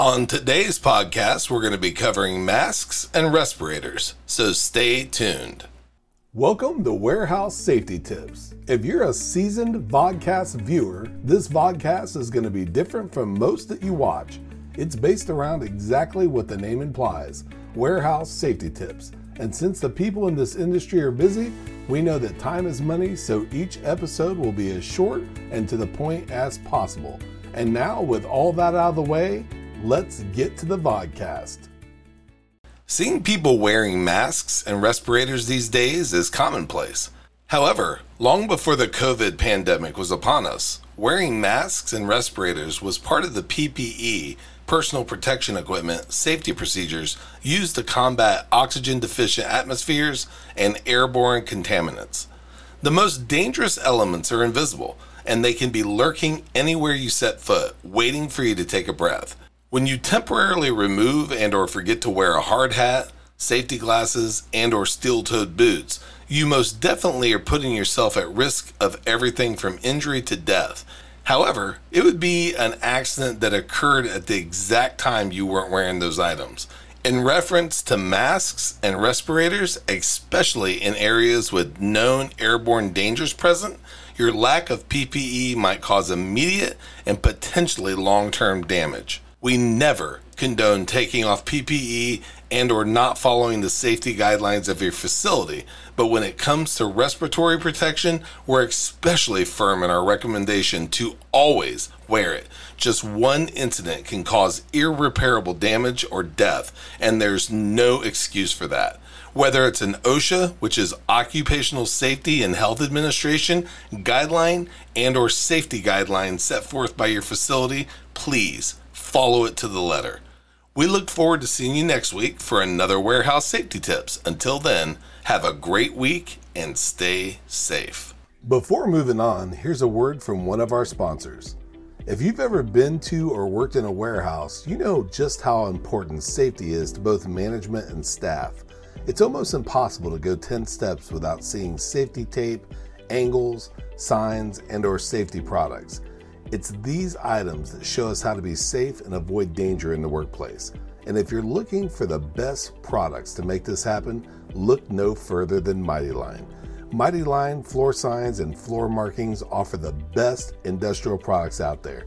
On today's podcast, we're going to be covering masks and respirators, so stay tuned. Welcome to Warehouse Safety Tips. If you're a seasoned vodcast viewer, this vodcast is going to be different from most that you watch. It's based around exactly what the name implies warehouse safety tips. And since the people in this industry are busy, we know that time is money, so each episode will be as short and to the point as possible. And now, with all that out of the way, let's get to the vodcast. Seeing people wearing masks and respirators these days is commonplace. However, long before the COVID pandemic was upon us, wearing masks and respirators was part of the PPE, personal protection equipment, safety procedures used to combat oxygen deficient atmospheres and airborne contaminants. The most dangerous elements are invisible, and they can be lurking anywhere you set foot, waiting for you to take a breath. When you temporarily remove and or forget to wear a hard hat, safety glasses, and or steel-toed boots, you most definitely are putting yourself at risk of everything from injury to death. However, it would be an accident that occurred at the exact time you weren't wearing those items. In reference to masks and respirators, especially in areas with known airborne dangers present, your lack of PPE might cause immediate and potentially long term damage. We never condone taking off PPE and or not following the safety guidelines of your facility, but when it comes to respiratory protection, we're especially firm in our recommendation to always wear it. Just one incident can cause irreparable damage or death, and there's no excuse for that. Whether it's an OSHA, which is Occupational Safety and Health Administration, guideline and or safety guidelines set forth by your facility, please follow it to the letter. We look forward to seeing you next week for another warehouse safety tips. Until then, have a great week and stay safe. Before moving on, here's a word from one of our sponsors. If you've ever been to or worked in a warehouse, you know just how important safety is to both management and staff. It's almost impossible to go 10 steps without seeing safety tape, angles, signs, and or safety products. It's these items that show us how to be safe and avoid danger in the workplace. And if you're looking for the best products to make this happen, look no further than Mighty Line. Mighty Line floor signs and floor markings offer the best industrial products out there.